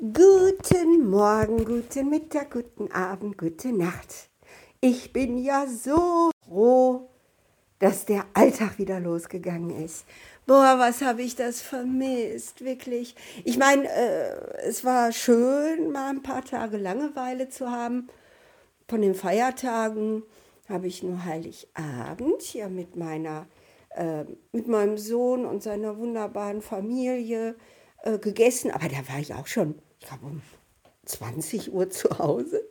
Guten Morgen, guten Mittag, guten Abend, gute Nacht. Ich bin ja so froh, dass der Alltag wieder losgegangen ist. Boah, was habe ich das vermisst, wirklich. Ich meine, äh, es war schön, mal ein paar Tage Langeweile zu haben. Von den Feiertagen habe ich nur Heiligabend hier mit meiner, äh, mit meinem Sohn und seiner wunderbaren Familie äh, gegessen. Aber da war ich auch schon ich glaube, um 20 Uhr zu Hause.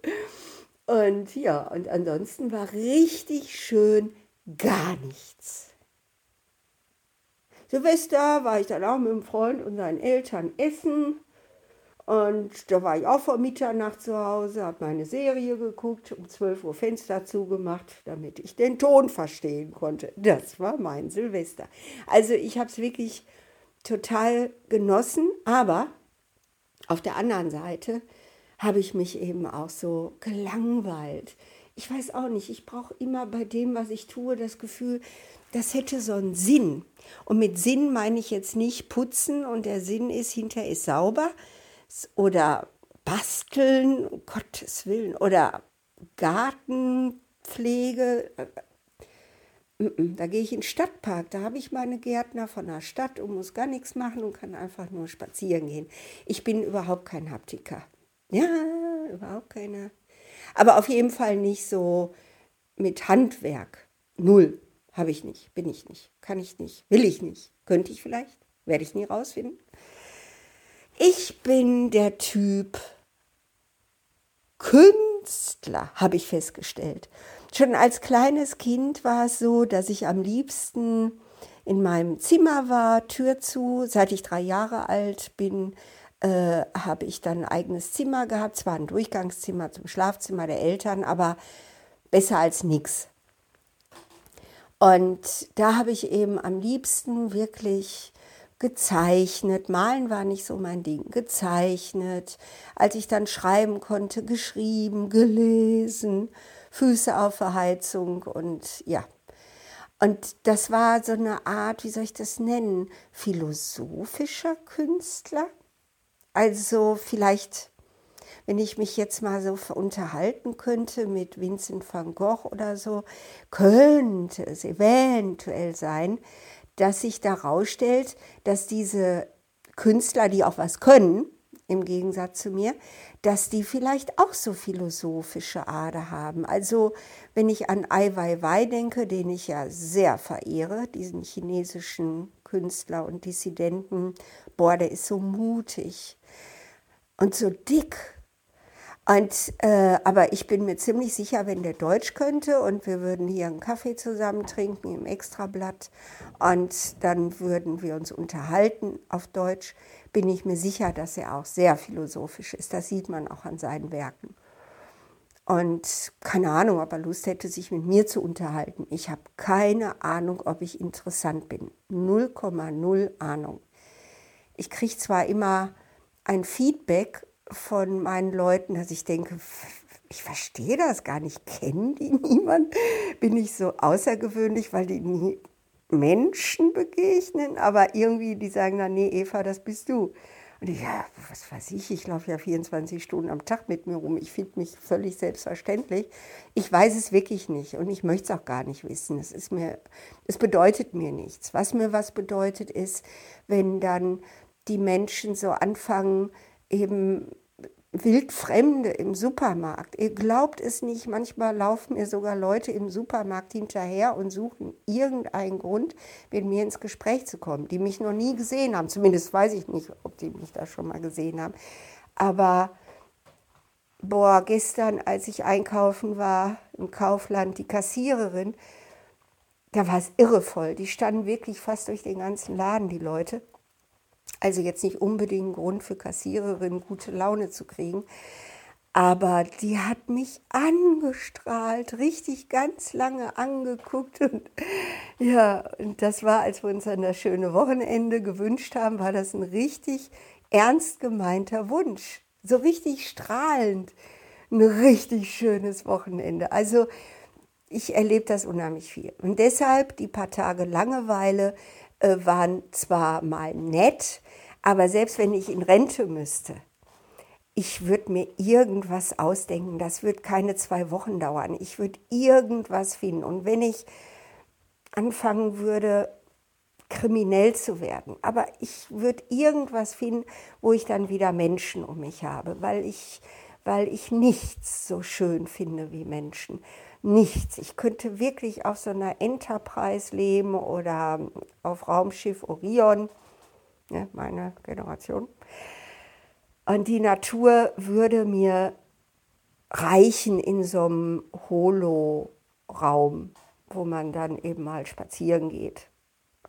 Und ja, und ansonsten war richtig schön gar nichts. Silvester war ich dann auch mit einem Freund und seinen Eltern essen. Und da war ich auch vor Mitternacht zu Hause, habe meine Serie geguckt, um 12 Uhr Fenster zugemacht, damit ich den Ton verstehen konnte. Das war mein Silvester. Also ich habe es wirklich total genossen, aber auf der anderen Seite habe ich mich eben auch so gelangweilt. Ich weiß auch nicht, ich brauche immer bei dem, was ich tue, das Gefühl, das hätte so einen Sinn. Und mit Sinn meine ich jetzt nicht putzen und der Sinn ist, hinter ist sauber oder basteln, um Gottes Willen, oder Gartenpflege, da gehe ich in den Stadtpark, da habe ich meine Gärtner von der Stadt und muss gar nichts machen und kann einfach nur spazieren gehen. Ich bin überhaupt kein Haptiker. Ja, überhaupt keiner. Aber auf jeden Fall nicht so mit Handwerk. Null. Habe ich nicht, bin ich nicht, kann ich nicht, will ich nicht. Könnte ich vielleicht, werde ich nie rausfinden. Ich bin der Typ Künstler, habe ich festgestellt. Schon als kleines Kind war es so, dass ich am liebsten in meinem Zimmer war, Tür zu. Seit ich drei Jahre alt bin, äh, habe ich dann ein eigenes Zimmer gehabt. Zwar ein Durchgangszimmer zum Schlafzimmer der Eltern, aber besser als nichts. Und da habe ich eben am liebsten wirklich gezeichnet. Malen war nicht so mein Ding. Gezeichnet. Als ich dann schreiben konnte, geschrieben, gelesen. Füße auf der Heizung und ja. Und das war so eine Art, wie soll ich das nennen, philosophischer Künstler. Also vielleicht, wenn ich mich jetzt mal so unterhalten könnte mit Vincent van Gogh oder so, könnte es eventuell sein, dass sich daraus stellt, dass diese Künstler, die auch was können, im Gegensatz zu mir, dass die vielleicht auch so philosophische Ader haben. Also wenn ich an Ai Weiwei denke, den ich ja sehr verehre, diesen chinesischen Künstler und Dissidenten, boah, der ist so mutig und so dick. Und, äh, aber ich bin mir ziemlich sicher, wenn der Deutsch könnte und wir würden hier einen Kaffee zusammen trinken im Extrablatt und dann würden wir uns unterhalten auf Deutsch, bin ich mir sicher, dass er auch sehr philosophisch ist. Das sieht man auch an seinen Werken. Und keine Ahnung, ob er Lust hätte, sich mit mir zu unterhalten. Ich habe keine Ahnung, ob ich interessant bin. 0,0 Ahnung. Ich kriege zwar immer ein Feedback von meinen Leuten, dass ich denke, ich verstehe das gar nicht, kennen die niemand? Bin ich so außergewöhnlich, weil die nie Menschen begegnen, aber irgendwie die sagen dann, nee, Eva, das bist du. Und ich, ja, was weiß ich, ich laufe ja 24 Stunden am Tag mit mir rum. Ich finde mich völlig selbstverständlich. Ich weiß es wirklich nicht und ich möchte es auch gar nicht wissen. Es ist mir, es bedeutet mir nichts. Was mir was bedeutet, ist, wenn dann die Menschen so anfangen, eben Wildfremde im Supermarkt. Ihr glaubt es nicht, manchmal laufen mir sogar Leute im Supermarkt hinterher und suchen irgendeinen Grund, mit mir ins Gespräch zu kommen, die mich noch nie gesehen haben. Zumindest weiß ich nicht, ob die mich da schon mal gesehen haben. Aber boah, gestern, als ich einkaufen war im Kaufland, die Kassiererin, da war es irrevoll. Die standen wirklich fast durch den ganzen Laden, die Leute. Also jetzt nicht unbedingt Grund für Kassiererin, gute Laune zu kriegen. Aber die hat mich angestrahlt, richtig ganz lange angeguckt. Und ja, und das war, als wir uns an das schöne Wochenende gewünscht haben, war das ein richtig ernst gemeinter Wunsch. So richtig strahlend. Ein richtig schönes Wochenende. Also ich erlebe das unheimlich viel. Und deshalb die paar Tage Langeweile äh, waren zwar mal nett, aber selbst wenn ich in Rente müsste, ich würde mir irgendwas ausdenken. Das wird keine zwei Wochen dauern. Ich würde irgendwas finden. Und wenn ich anfangen würde, kriminell zu werden, aber ich würde irgendwas finden, wo ich dann wieder Menschen um mich habe, weil ich, weil ich nichts so schön finde wie Menschen. Nichts. Ich könnte wirklich auf so einer Enterprise leben oder auf Raumschiff Orion, ja, meine Generation. Und die Natur würde mir reichen in so einem Holo-Raum, wo man dann eben mal spazieren geht.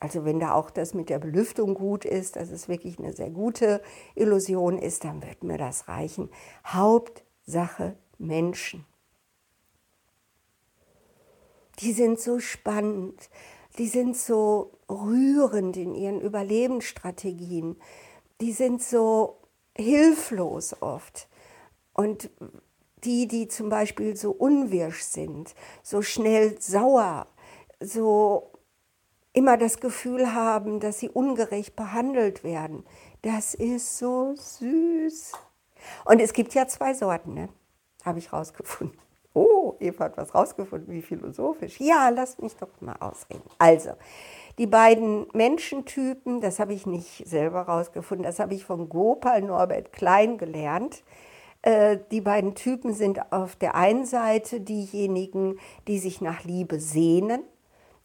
Also wenn da auch das mit der Belüftung gut ist, dass es wirklich eine sehr gute Illusion ist, dann wird mir das reichen. Hauptsache Menschen. Die sind so spannend, die sind so rührend in ihren Überlebensstrategien, die sind so hilflos oft. Und die, die zum Beispiel so unwirsch sind, so schnell sauer, so immer das Gefühl haben, dass sie ungerecht behandelt werden, das ist so süß. Und es gibt ja zwei Sorten, ne? habe ich rausgefunden. Oh, Eva hat was rausgefunden, wie philosophisch. Ja, lass mich doch mal ausreden. Also, die beiden Menschentypen, das habe ich nicht selber rausgefunden, das habe ich von Gopal Norbert Klein gelernt. Äh, die beiden Typen sind auf der einen Seite diejenigen, die sich nach Liebe sehnen,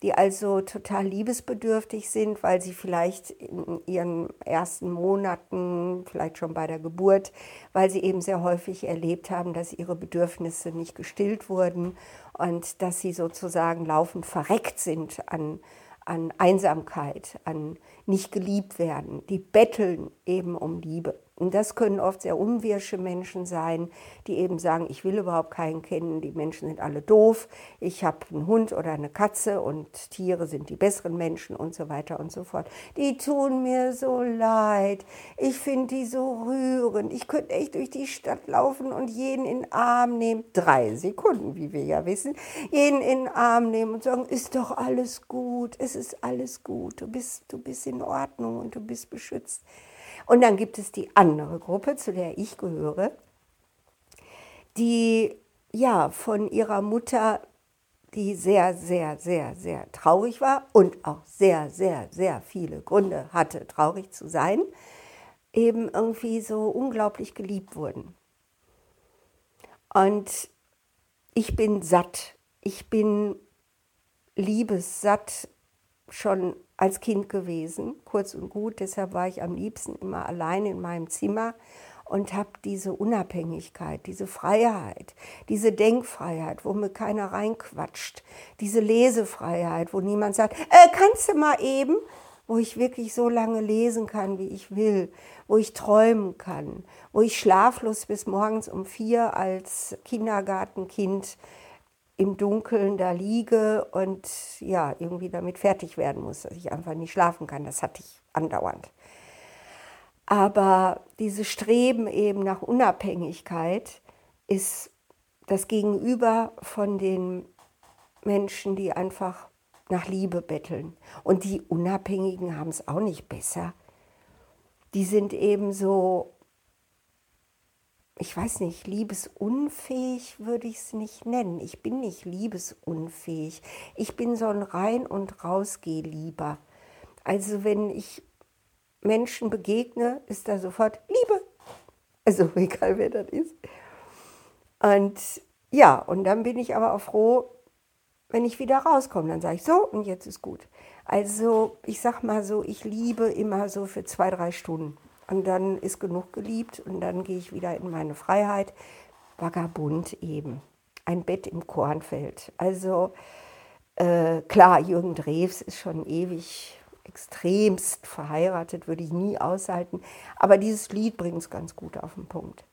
die also total liebesbedürftig sind, weil sie vielleicht in ihren ersten Monaten, vielleicht schon bei der Geburt, weil sie eben sehr häufig erlebt haben, dass ihre Bedürfnisse nicht gestillt wurden und dass sie sozusagen laufend verreckt sind an an Einsamkeit, an nicht geliebt werden. Die betteln eben um Liebe. Und das können oft sehr unwirsche Menschen sein, die eben sagen, ich will überhaupt keinen kennen, die Menschen sind alle doof, ich habe einen Hund oder eine Katze und Tiere sind die besseren Menschen und so weiter und so fort. Die tun mir so leid, ich finde die so rührend, ich könnte echt durch die Stadt laufen und jeden in den Arm nehmen, drei Sekunden, wie wir ja wissen, jeden in den Arm nehmen und sagen, ist doch alles gut, es ist alles gut, du bist, du bist in Ordnung und du bist beschützt. Und dann gibt es die andere Gruppe, zu der ich gehöre, die ja von ihrer Mutter, die sehr, sehr, sehr, sehr traurig war und auch sehr, sehr, sehr viele Gründe hatte, traurig zu sein, eben irgendwie so unglaublich geliebt wurden. Und ich bin satt. Ich bin liebessatt schon als Kind gewesen, kurz und gut. Deshalb war ich am liebsten immer allein in meinem Zimmer und habe diese Unabhängigkeit, diese Freiheit, diese Denkfreiheit, wo mir keiner reinquatscht, diese Lesefreiheit, wo niemand sagt, äh, kannst du mal eben, wo ich wirklich so lange lesen kann, wie ich will, wo ich träumen kann, wo ich schlaflos bis morgens um vier als Kindergartenkind im Dunkeln da liege und ja, irgendwie damit fertig werden muss, dass ich einfach nicht schlafen kann. Das hatte ich andauernd. Aber dieses Streben eben nach Unabhängigkeit ist das Gegenüber von den Menschen, die einfach nach Liebe betteln. Und die Unabhängigen haben es auch nicht besser. Die sind eben so ich weiß nicht, liebesunfähig würde ich es nicht nennen. Ich bin nicht liebesunfähig. Ich bin so ein Rein- und Rausgeh-Lieber. Also wenn ich Menschen begegne, ist da sofort Liebe. Also egal wer das ist. Und ja, und dann bin ich aber auch froh, wenn ich wieder rauskomme. Dann sage ich so und jetzt ist gut. Also ich sag mal so, ich liebe immer so für zwei, drei Stunden. Und dann ist genug geliebt und dann gehe ich wieder in meine Freiheit. Vagabund eben. Ein Bett im Kornfeld. Also äh, klar, Jürgen Drews ist schon ewig extremst verheiratet, würde ich nie aushalten. Aber dieses Lied bringt es ganz gut auf den Punkt.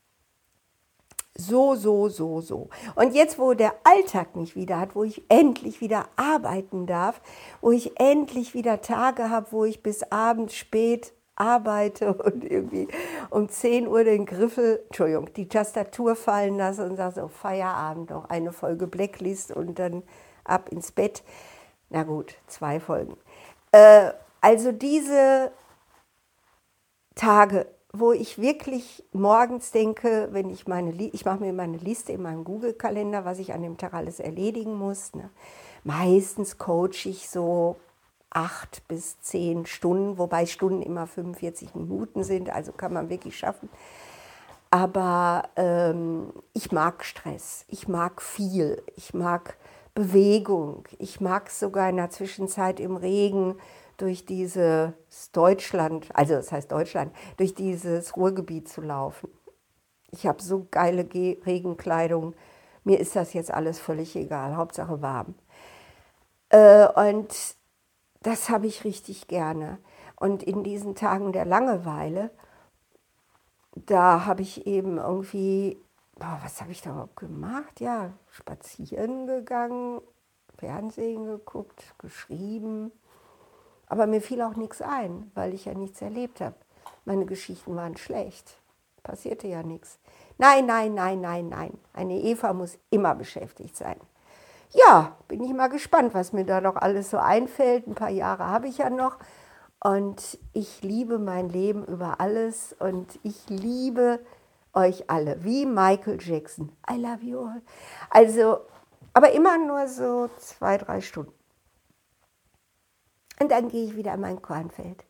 So, so, so, so. Und jetzt, wo der Alltag mich wieder hat, wo ich endlich wieder arbeiten darf, wo ich endlich wieder Tage habe, wo ich bis abends spät arbeite und irgendwie um 10 Uhr den Griffel, Entschuldigung, die Tastatur fallen lasse und sage so, Feierabend noch eine Folge Blacklist und dann ab ins Bett. Na gut, zwei Folgen. Äh, also diese Tage wo ich wirklich morgens denke, wenn ich meine, ich mache mir meine Liste in meinem Google-Kalender, was ich an dem Tag alles erledigen muss. Ne? Meistens coache ich so acht bis zehn Stunden, wobei Stunden immer 45 Minuten sind, also kann man wirklich schaffen. Aber ähm, ich mag Stress, ich mag viel, ich mag Bewegung, ich mag sogar in der Zwischenzeit im Regen durch dieses Deutschland, also das heißt Deutschland, durch dieses Ruhrgebiet zu laufen. Ich habe so geile Regenkleidung, mir ist das jetzt alles völlig egal, Hauptsache warm. Äh, und das habe ich richtig gerne. Und in diesen Tagen der Langeweile, da habe ich eben irgendwie, boah, was habe ich da überhaupt gemacht? Ja, spazieren gegangen, Fernsehen geguckt, geschrieben, aber mir fiel auch nichts ein, weil ich ja nichts erlebt habe. Meine Geschichten waren schlecht. Passierte ja nichts. Nein, nein, nein, nein, nein. Eine Eva muss immer beschäftigt sein. Ja, bin ich mal gespannt, was mir da noch alles so einfällt. Ein paar Jahre habe ich ja noch. Und ich liebe mein Leben über alles und ich liebe euch alle, wie Michael Jackson. I love you all. Also, aber immer nur so zwei, drei Stunden. Und dann gehe ich wieder an mein Kornfeld.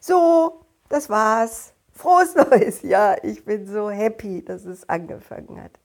So, das war's. Frohes Neues. Ja, ich bin so happy, dass es angefangen hat.